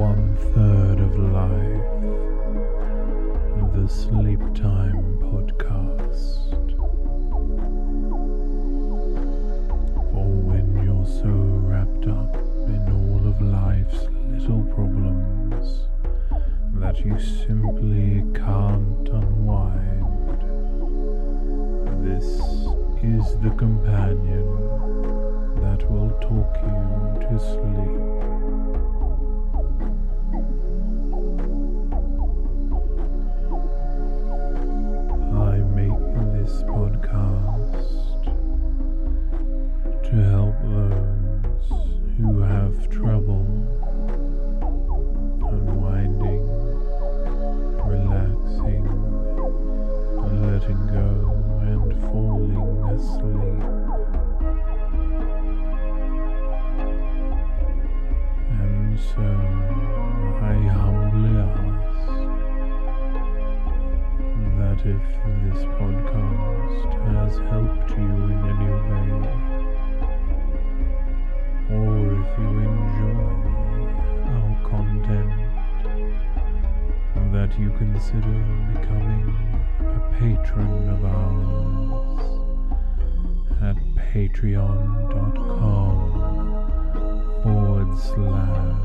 One third of life, the Sleep Time Podcast. For when you're so wrapped up in all of life's little problems that you simply can't unwind, this is the companion that will talk you to sleep. If this podcast has helped you in any way, or if you enjoy our content, that you consider becoming a patron of ours at patreon.com forward slash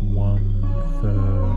one third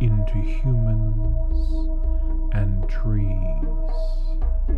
into humans and trees.